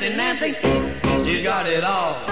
fancy Nancy, she got it all.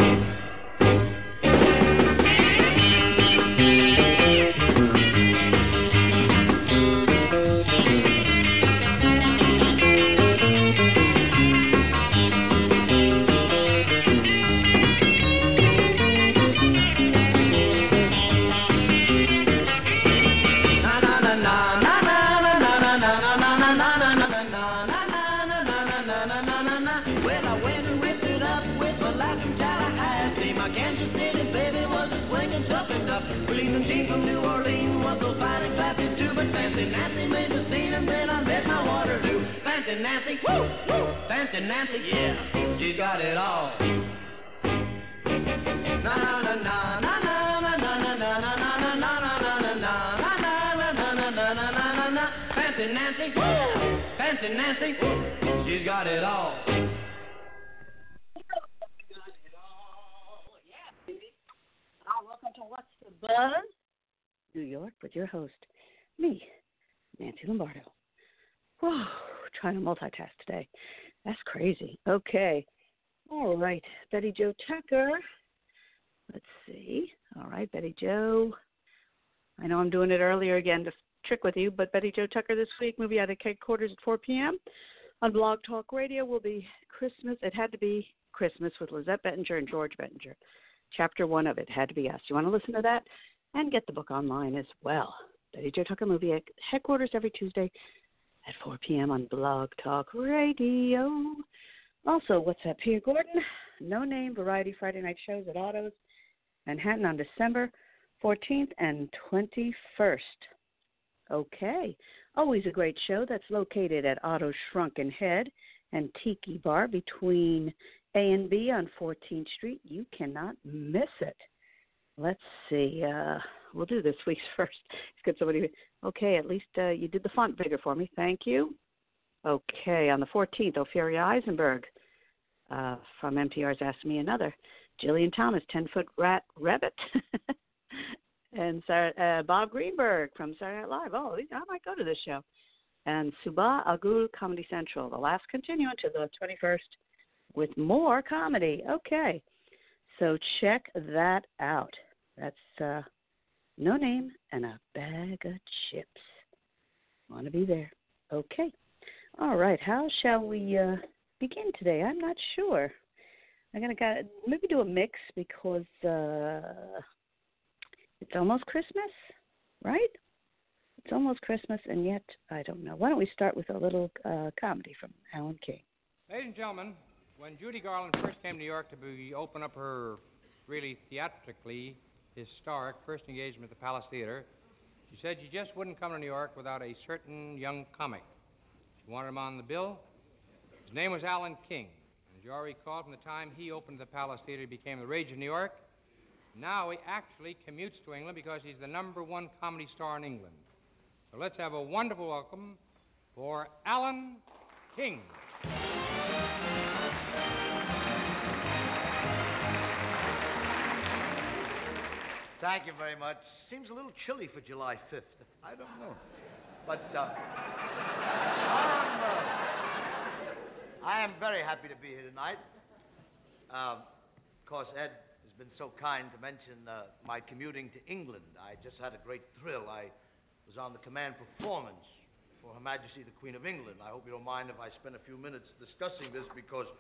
New York with your host, me, Nancy Lombardo. Whoa, trying to multitask today. That's crazy. Okay. All right. Betty Jo Tucker. Let's see. All right, Betty Jo. I know I'm doing it earlier again to trick with you, but Betty Jo Tucker this week, Movie Addicts Headquarters at 4 p.m. On Blog Talk Radio will be Christmas. It had to be Christmas with Lizette Bettinger and George Bettinger. Chapter one of it had to be us. You want to listen to that and get the book online as well. Betty Jo Tucker movie at headquarters every Tuesday at 4 p.m. on Blog Talk Radio. Also, what's up here, Gordon? No name variety Friday night shows at Otto's Manhattan on December 14th and 21st. Okay. Always a great show that's located at Otto's Shrunken Head and Tiki Bar between A and B on 14th Street. You cannot miss it. Let's see. Uh, we'll do this week's first. Let's get somebody. Okay, at least uh, you did the font bigger for me. Thank you. Okay, on the 14th, Ophira Eisenberg uh, from NPR's Ask Me Another. Jillian Thomas, 10 Foot Rat Rabbit. and Sarah, uh, Bob Greenberg from Saturday Night Live. Oh, I might go to this show. And Suba Agul Comedy Central. The last continue to the 21st with more comedy. Okay. So check that out. That's uh, no name and a bag of chips. Want to be there. Okay. All right. How shall we uh, begin today? I'm not sure. I'm gonna maybe do a mix because uh, it's almost Christmas, right? It's almost Christmas, and yet I don't know. Why don't we start with a little uh, comedy from Alan King? Ladies and gentlemen, when Judy Garland first came to New York to be, open up her really theatrically historic first engagement at the Palace Theater, she said she just wouldn't come to New York without a certain young comic. She wanted him on the bill. His name was Alan King. As you already recall, from the time he opened the Palace Theater, he became the rage of New York. Now he actually commutes to England because he's the number one comedy star in England. So let's have a wonderful welcome for Alan King. Thank you very much. Seems a little chilly for July 5th. I don't know. But uh, I'm, uh, I am very happy to be here tonight. Um, of course, Ed has been so kind to mention uh, my commuting to England. I just had a great thrill. I was on the command performance for Her Majesty the Queen of England. I hope you don't mind if I spend a few minutes discussing this because,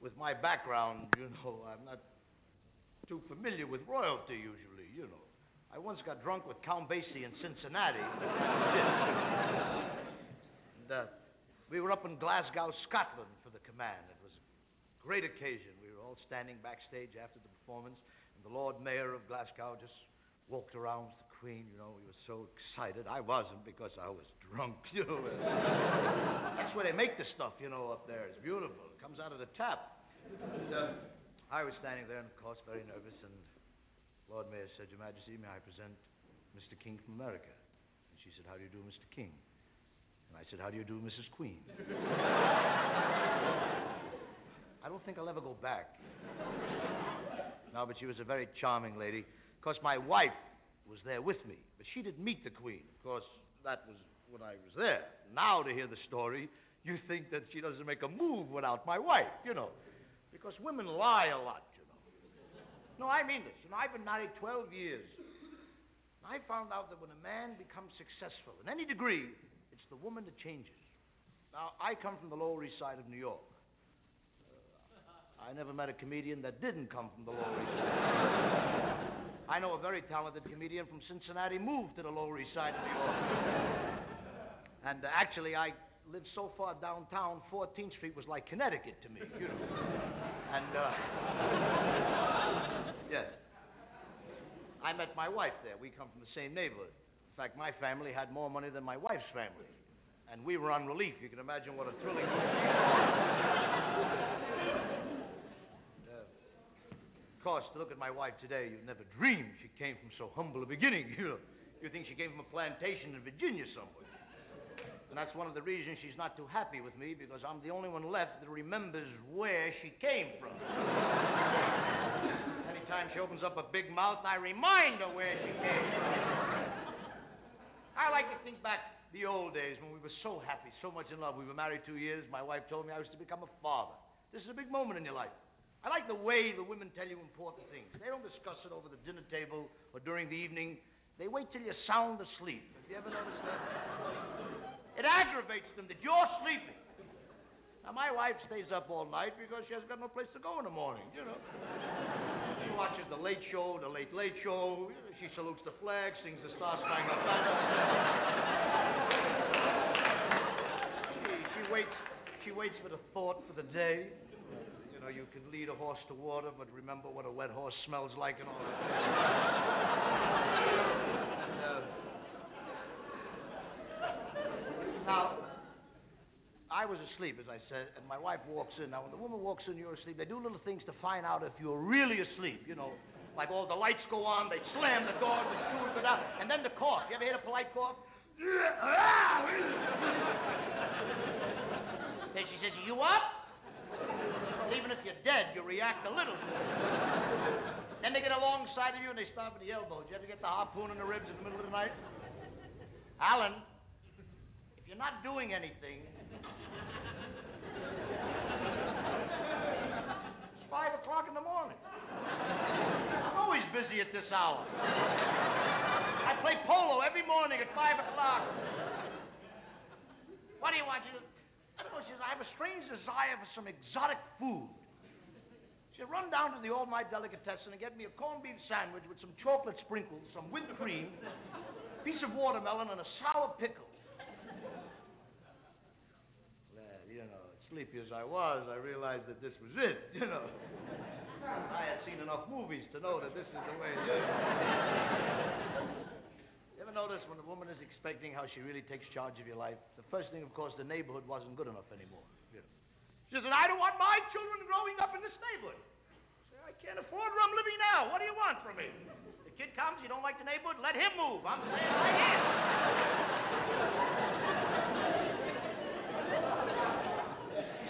with my background, you know, I'm not too familiar with royalty usually, you know. I once got drunk with Count Basie in Cincinnati. and, uh, we were up in Glasgow, Scotland for the command. It was a great occasion. We were all standing backstage after the performance, and the Lord Mayor of Glasgow just walked around with the Queen. You know, we were so excited. I wasn't because I was drunk, you know. That's where they make the stuff, you know, up there. It's beautiful. It comes out of the tap. And, uh, I was standing there, and of course, very nervous, and Lord Mayor said, Your Majesty, may I present Mr. King from America? And she said, How do you do, Mr. King? And I said, How do you do, Mrs. Queen? I don't think I'll ever go back. No, but she was a very charming lady. Of course, my wife was there with me, but she didn't meet the Queen. Of course, that was when I was there. Now, to hear the story, you think that she doesn't make a move without my wife, you know. Because women lie a lot, you know. No, I mean this. You know, I've been married 12 years. And I found out that when a man becomes successful in any degree, it's the woman that changes. Now, I come from the Lower East Side of New York. Uh, I never met a comedian that didn't come from the Lower East Side. I know a very talented comedian from Cincinnati moved to the Lower East Side of New York. And uh, actually, I lived so far downtown, 14th Street was like Connecticut to me, you know. And, uh, yes. I met my wife there. We come from the same neighborhood. In fact, my family had more money than my wife's family. And we were on relief. You can imagine what a thrilling. Uh, of course, to look at my wife today, you'd never dream she came from so humble a beginning. You know, you think she came from a plantation in Virginia somewhere. And that's one of the reasons she's not too happy with me because I'm the only one left that remembers where she came from. Anytime she opens up a big mouth, I remind her where she came from. I like to think back the old days when we were so happy, so much in love. We were married two years. My wife told me I was to become a father. This is a big moment in your life. I like the way the women tell you important things. They don't discuss it over the dinner table or during the evening. They wait till you're sound asleep. Have you ever noticed that? It aggravates them that you're sleeping. Now, my wife stays up all night because she hasn't got no place to go in the morning, you know. She watches the late show, the late late show. She salutes the flag, sings the Star Spangled Banner. She, she waits. She waits for the thought for the day. You know, you can lead a horse to water, but remember what a wet horse smells like and all that. And, uh, now, I was asleep, as I said, and my wife walks in. Now, when the woman walks in, you're asleep. They do little things to find out if you're really asleep. You know, like all the lights go on, they slam the door, the stools go down, and then the cough. You ever hear a polite cough? then she says, "You up?" Even if you're dead, you react a little. then they get alongside of you and they stop at the elbow. Did you ever get the harpoon in the ribs in the middle of the night? Alan, if you're not doing anything, it's five o'clock in the morning. I'm always busy at this hour. I play polo every morning at five o'clock. What do you want? I she says, I have a strange desire for some exotic food. She run down to the All Night Delicatessen and get me a corned beef sandwich with some chocolate sprinkles, some whipped cream, a piece of watermelon, and a sour pickle. Well, you know, sleepy as I was, I realized that this was it, you know. I had seen enough movies to know that this is the way it is. You ever notice when a woman is expecting how she really takes charge of your life? The first thing, of course, the neighborhood wasn't good enough anymore. You know. She said, I don't want my children growing up in this neighborhood. I said, I can't afford where I'm living now. What do you want from me? The kid comes, you don't like the neighborhood, let him move. I'm staying right here.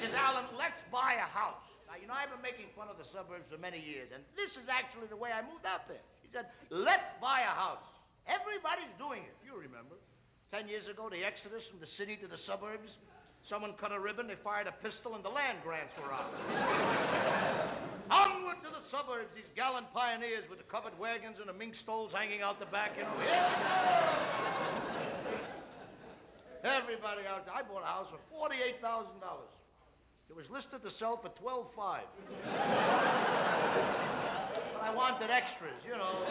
She says, Alan, let's buy a house. Now, you know, I've been making fun of the suburbs for many years, and this is actually the way I moved out there. She said, let's buy a house. Everybody's doing it. You remember. Ten years ago, the exodus from the city to the suburbs. Someone cut a ribbon, they fired a pistol, and the land grants were out. Onward to the suburbs, these gallant pioneers with the covered wagons and the mink stoles hanging out the back, you know. Everybody out there. I bought a house for forty-eight thousand dollars. It was listed to sell for twelve-five. I wanted extras, you know.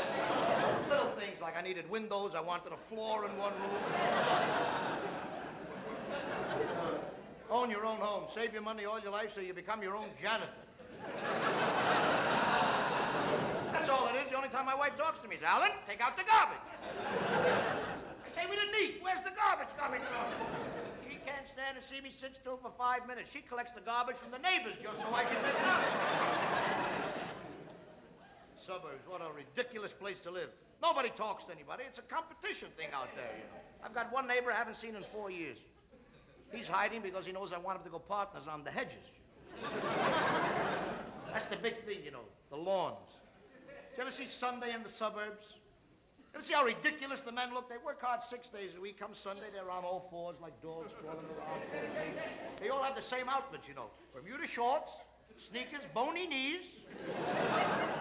Little things like I needed windows, I wanted a floor in one room. Own your own home. Save your money all your life so you become your own janitor. That's all it is. The only time my wife talks to me is, Alan, take out the garbage. I say, we didn't eat. Where's the garbage coming from? Stand to see me sit still for five minutes. She collects the garbage from the neighbors just so I can pick it up. Suburbs, what a ridiculous place to live. Nobody talks to anybody. It's a competition thing out there, you know. I've got one neighbor I haven't seen in four years. He's hiding because he knows I want him to go partners on the hedges. That's the big thing, you know, the lawns. Did you ever see Sunday in the suburbs? You see how ridiculous the men look? They work hard six days a week. Come Sunday, they're on all fours like dogs crawling around. They all have the same outfits, you know. Bermuda shorts, sneakers, bony knees,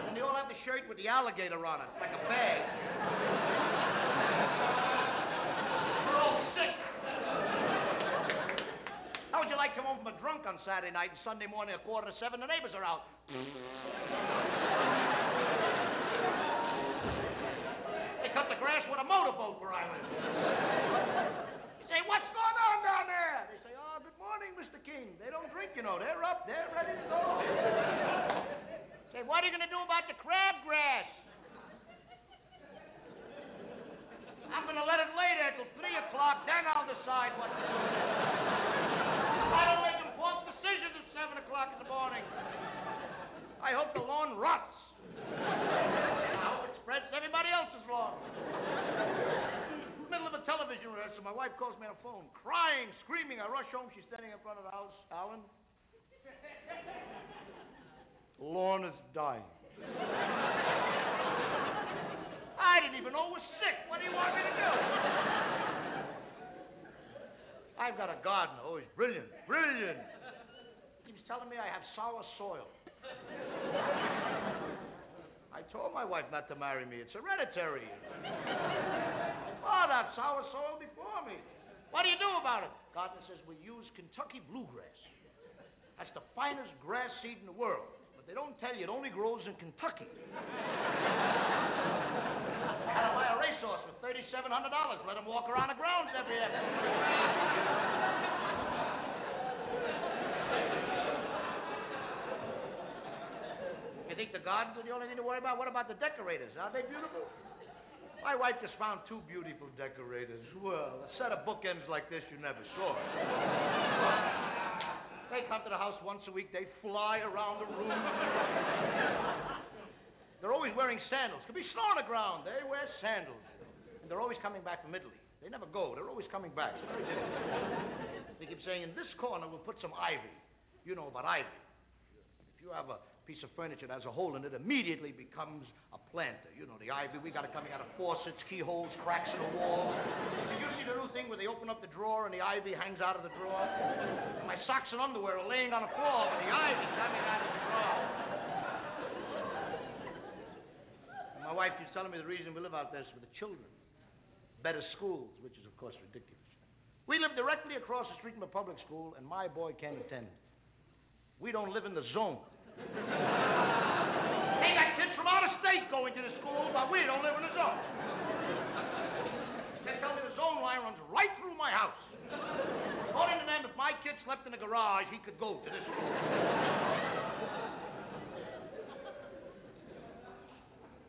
and they all have the shirt with the alligator on it, like a bag. We're all sick. How would you like to come home from a drunk on Saturday night and Sunday morning at quarter to seven, the neighbors are out? They cut the grass with a motorboat where I live. You say, what's going on down there? They say, oh, good morning, Mr. King. They don't drink, you know. They're up. They're ready to go. Say, what are you going to do about the crabgrass? I'm going to let it lay there till 3 o'clock, then I'll decide what to do. I don't make important decisions at 7 o'clock in the morning. I hope the lawn rots. I hope it spreads to everybody else's lawn. Middle of a rehearsal, my wife calls me on the phone, crying, screaming. I rush home. She's standing in front of the house. Alan? Lawn is dying. I didn't even know was sick. What do you want me to do? I've got a gardener. Oh, he's brilliant. Brilliant. He was telling me I have sour soil. I told my wife not to marry me. It's hereditary. That sour soil before me. What do you do about it? Gardener says we use Kentucky bluegrass. That's the finest grass seed in the world. But they don't tell you it only grows in Kentucky. Had to buy a racehorse for thirty-seven hundred dollars. Let him walk around the grounds every afternoon. You think the gardens are the only thing to worry about? What about the decorators? Are they beautiful? My wife just found two beautiful decorators. Well, a set of bookends like this you never saw. They come to the house once a week. They fly around the room. They're always wearing sandals. Could be snow on the ground. They wear sandals. And they're always coming back from Italy. They never go. They're always coming back. It's very difficult. They keep saying, in this corner, we'll put some ivy. You know about ivy. If you have a piece of furniture that has a hole in it, immediately becomes a planter. You know, the ivy, we got it coming out of faucets, keyholes, cracks in the walls. Did you see the new thing where they open up the drawer and the ivy hangs out of the drawer? My socks and underwear are laying on the floor, but the ivy coming out of the drawer. And my wife keeps telling me the reason we live out there is for the children. Better schools, which is, of course, ridiculous. We live directly across the street from a public school, and my boy can't attend. We don't live in the zone. They got kids from out of state going to the school, but we don't live in the zone. They tell me the zone line runs right through my house. According to them, if my kid slept in the garage, he could go to this school.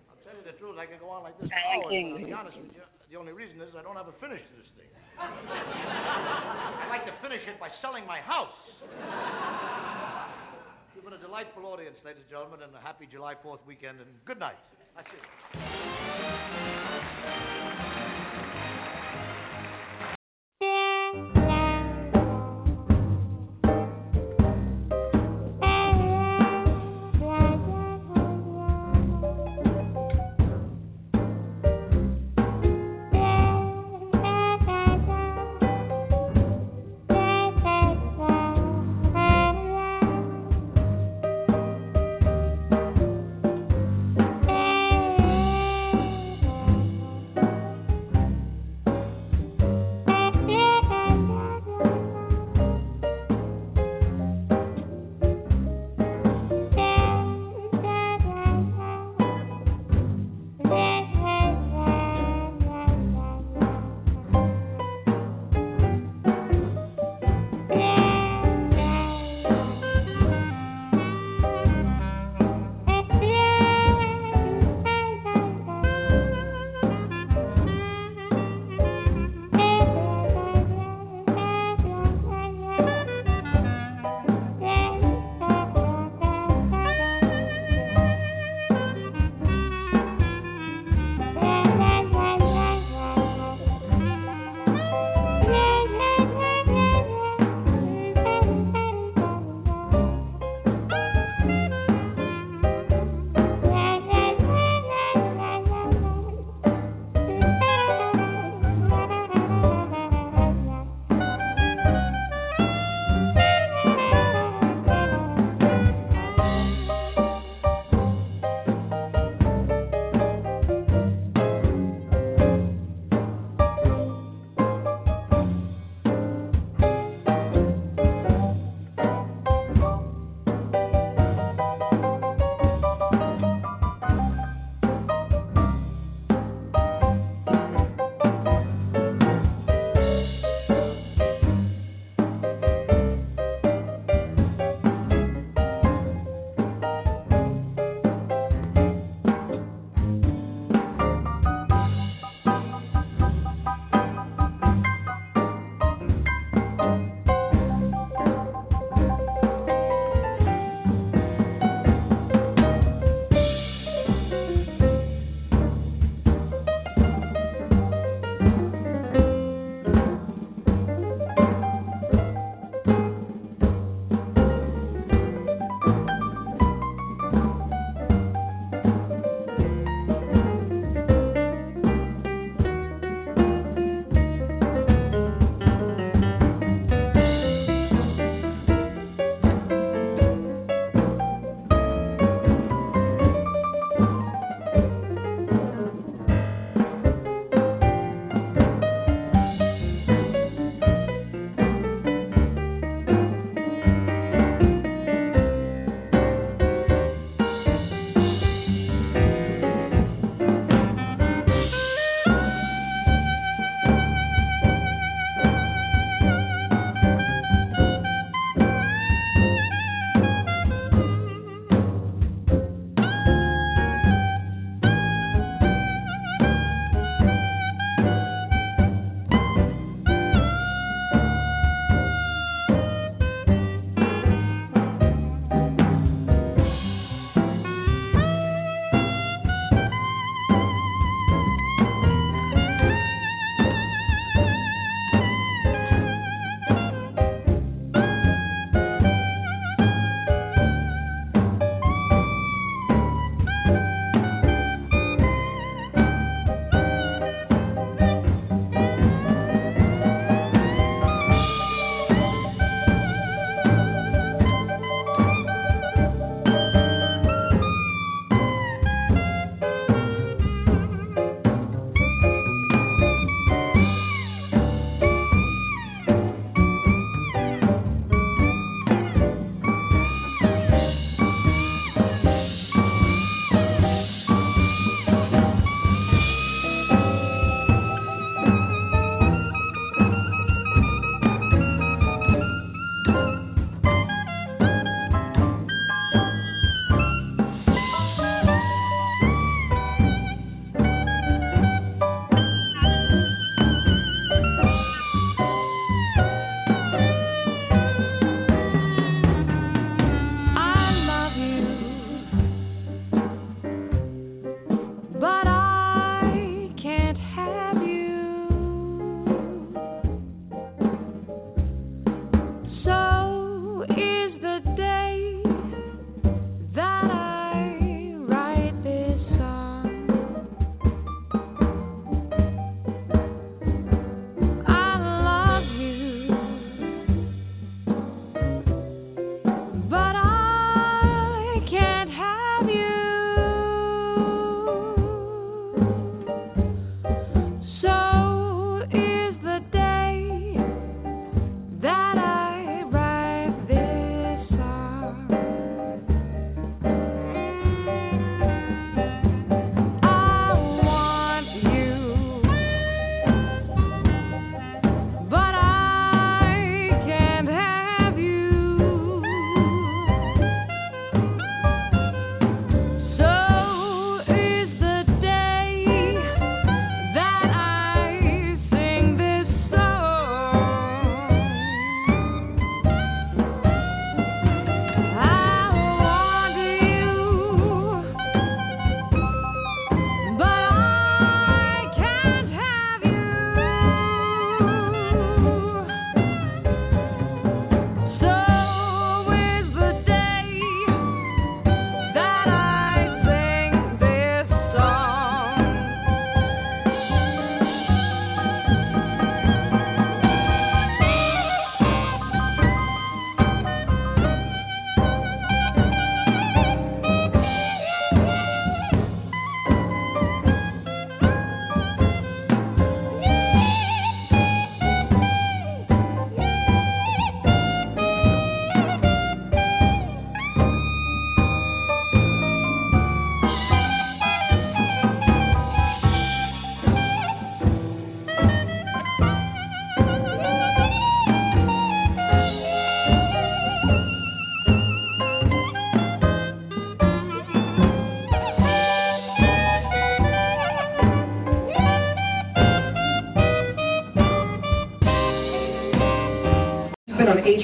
I'll tell you the truth, I can go on like this for hours, I'll be honest with you, the only reason is I don't have a finish to this thing. I'd like to finish it by selling my house. You've been a delightful audience, ladies and gentlemen, and a happy July 4th weekend, and good night. That's it.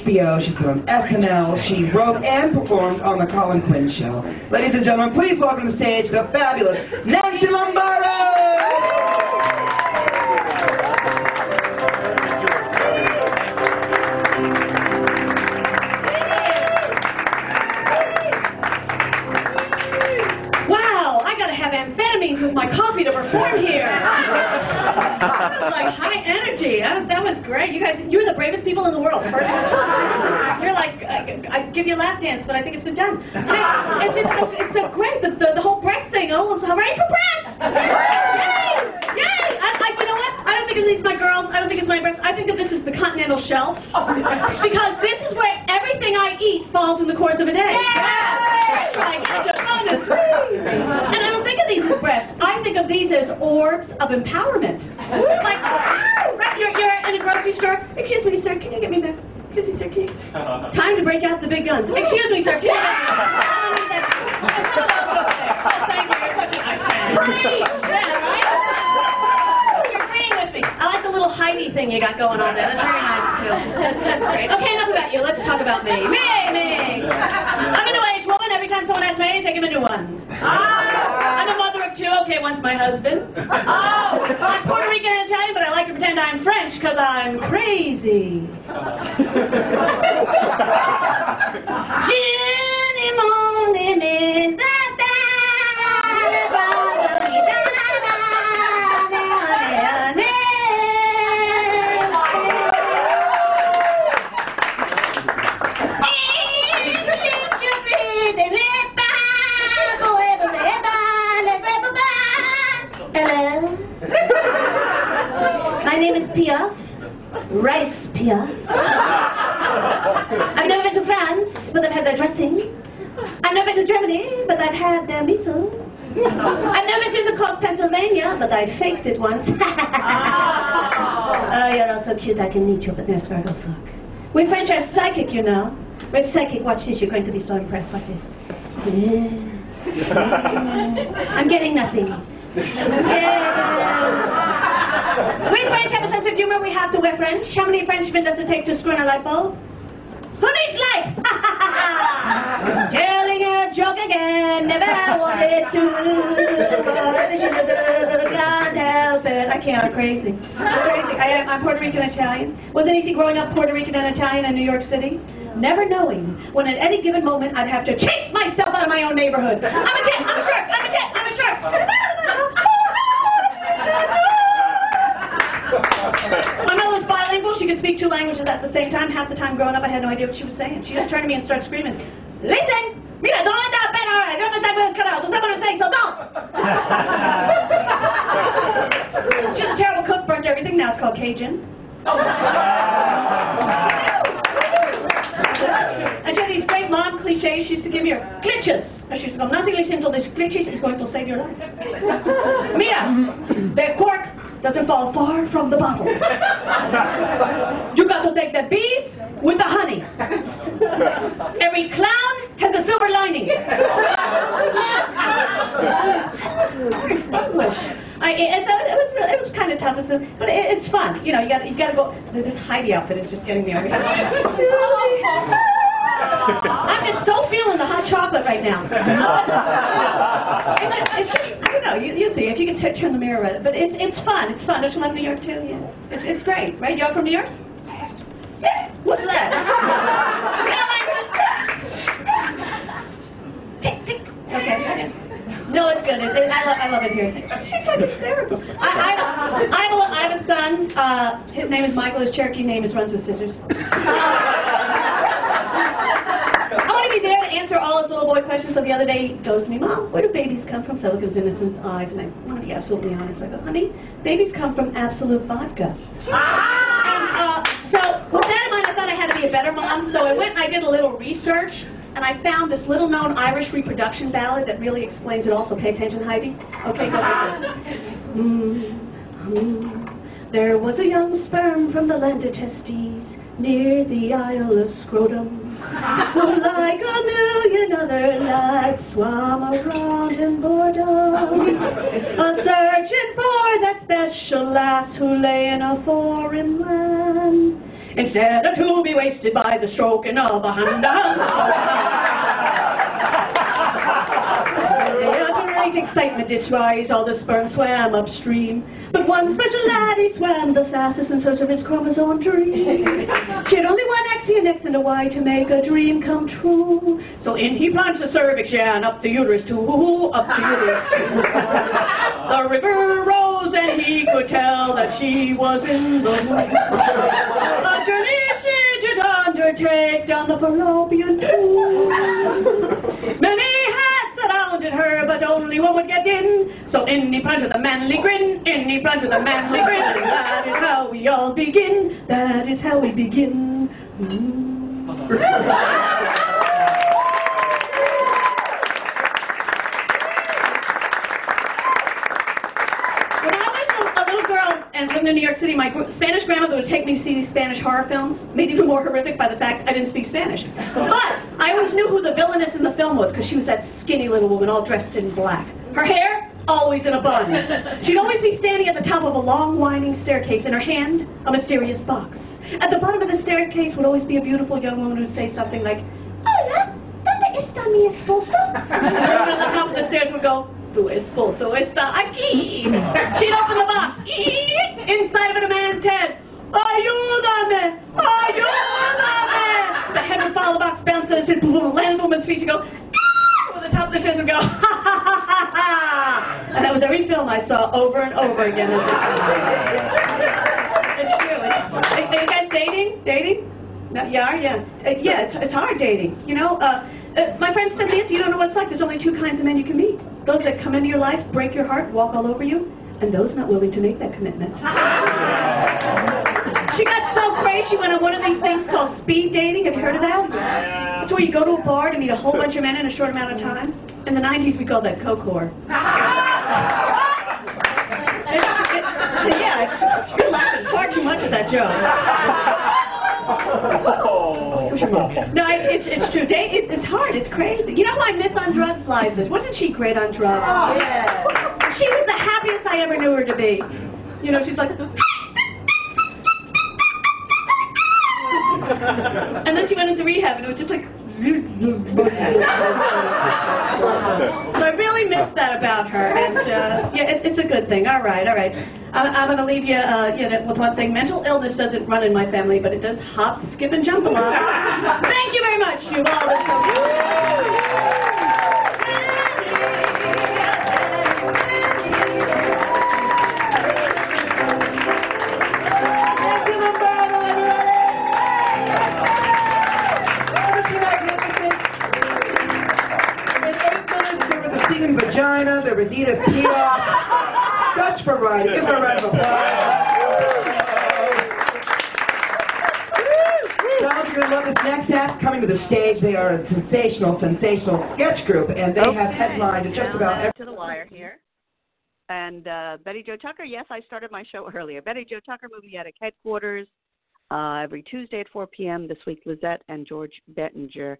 HBO. She's been on SNL. She wrote and performed on The Colin Quinn Show. Ladies and gentlemen, please welcome to the stage the fabulous Nancy Lombardo! Wow, I amphetamines with my coffee to perform here. like high energy. That, that was great. You guys, you're the bravest people in the world. First you're like, I, I give you a lap dance, but I think it's been done. It's, it's, it's, it's so great. The, the, the whole breath thing. Oh, I'm ready for breath. Yay! Yay! I, I, you know what? I don't think these my girls. I don't think it's my breath. I think of this is the continental shelf. Because this is where everything I eat falls in the course of a day. That's right. That's a bonus. And I don't think of these breasts. I think of these as orbs of empowerment. Like, right, you're, you're in a grocery store. Excuse me, sir, can you get me that? Excuse me, sir, can you? Time to break out the big guns. Excuse me, sir, can you get me that? Oh, thank you. You're such a nice man. Free! Yeah, right? You're agreeing with me. I like the little Heidi thing you got going on there. That's very nice, too. That's, great. Okay, enough about you. Let's talk about me. Me, me. I'm a new-age woman. Every time someone asks me, I take him a new one. Mother One's my husband. Oh, I'm Puerto Rican and Italian, but I like to pretend I'm French because I'm crazy. you, but there's Virgo fuck. We French are psychic, you know. We're psychic. Watch this. You're going to be so impressed. Watch this. I'm getting nothing. Yeah. We French have a sense of humor. We have to. We're French. How many Frenchmen does it take to screw in a light bulb? Who needs light? Telling a joke again. Never wanted to. Can't help it. I can't. I'm crazy. Crazy. I am, I'm Puerto Rican Italian. Was it easy growing up Puerto Rican and Italian in New York City? Never knowing when at any given moment I'd have to chase myself out of my own neighborhood. I'm a tit. I'm a shark. I'm a She could speak two languages at the same time. Half the time growing up, I had no idea what she was saying. She just turned to me and started screaming, Listen! Mira, don't let that better. I don't understand what it's Don't what I'm saying, so don't! She's a terrible cook, burnt everything. Now it's called Cajun. And she had these great mom cliches. She used to give me her glitches. And she used to go, nothing listen to these glitches is going to save your life. Mira, the cork doesn't fall far from the bottle. You got to take the bees with the honey. Every clown has a silver lining. I, it, it, was it was kind of tough, but it, it's fun. You know, you got you got to go. This Heidi outfit is just getting me over here. I'm just so feeling the hot chocolate right now. it's, don't know. You, you see if you can t- turn the mirror at it, but it's it's fun. It's fun. Don't you love New York too? Yeah, it's it's great, right? Y'all from New York? Yeah. What's that? Tick, tick. Okay. No, it's good. It, it, I, love, I love it here. She's like hysterical. I, I, I, have a, I have a son. Uh, his name is Michael. His Cherokee name is Runs with Scissors. To be there to answer all his little boy questions. So the other day, he goes to me, Mom, where do babies come from? So I look at his innocent eyes, and I want to be absolutely honest. I go, Honey, babies come from absolute vodka. And, uh, so with that in mind, I thought I had to be a better mom. So I went and I did a little research, and I found this little-known Irish reproduction ballad that really explains it all. So pay attention, Heidi. Okay, go like this. Mm, mm. There was a young sperm from the land of Testes near the Isle of Scrotum. Like a million other lads, swam around in boredom, a searching for that special lass who lay in a foreign land. instead of to be wasted by the stroking of a hand. The great excitement did rise, all the sperm swam upstream. But one special laddie swam the fastest in search of his chromosome dream. She had only one X and X and a Y to make a dream come true. So in he plunged the cervix, yeah, and up the uterus too, up the uterus too. The river rose and he could tell that she was in the mood. A journey she did undertake down the fallopian tube. Many had surrounded her, but only one would get in. So in he plunged with a manly grin, in he plunged with a manly grin. That is how we all begin. That is how we begin. When I was a, a little girl and lived in New York City, my Spanish grandmother would take me to see these Spanish horror films, made even more horrific by the fact I didn't speak Spanish. But I always knew who the villainess in the film was because she was that skinny little woman all dressed in black. Her hair, always in a bun. She'd always be standing at the top of a long, winding staircase, in her hand, a mysterious box. At the bottom of the staircase would always be a beautiful young woman who'd say something like, Hola, ¿dónde está mi esposo? And the woman at the top of the stairs would go, Tu esposo está aquí. She'd open the box. Inside of it, a man's head. Ayúdame! Ayúdame! The head would fall, the box bounce, and land woman's feet. She'd go, the stairs would go, ha ha ha ha ha! And that was every film I saw over and over again. It's true. Are you guys dating? Dating? No, are? Yeah. Uh, yeah, it's, it's hard dating. You know, uh, uh, my friend said, Nancy, you don't know what it's like. There's only two kinds of men you can meet. Those that come into your life, break your heart, walk all over you, and those not willing to make that commitment. She got so crazy, went on one of these things called that? It's where you go to a bar to meet a whole bunch of men in a short amount of time. In the 90s, we called that coke whore. It's- it's- yeah, you're laughing far too much at that joke. No, it, it's it's true. Date, it, it's hard. It's crazy. You know who I miss on drugs, Liza? Wasn't she great on drugs? Oh, yeah. She was the happiest I ever knew her to be. You know, she's like. and then she went into rehab, and it was just like. So I really miss that about her, and uh, yeah, it, it's a good thing. All right, all right. I'm, I'm going to leave you, uh, you know, with one thing. Mental illness doesn't run in my family, but it does hop, skip, and jump a lot. Thank you very much, you all. Such. Give her a round of applause. Fellas, you're gonna love this next act coming to the stage. They are a sensational, sensational sketch group, and they have headlined just about every. to the wire here. And uh, Betty Jo Tucker, yes, I started my show earlier. Betty Jo Tucker, Movie Addicts Headquarters, uh, every Tuesday at 4 p.m. This week, Lizette and George Bettinger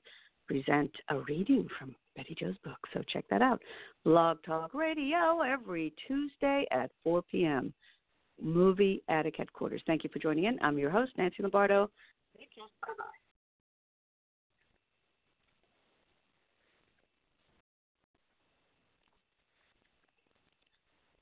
present a reading from Betty Jo's book. So check that out. Blog Talk Radio every Tuesday at 4 p.m. Movie Addicts Headquarters. Thank you for joining in. I'm your host, Nancy Lombardo. Take care. Bye-bye.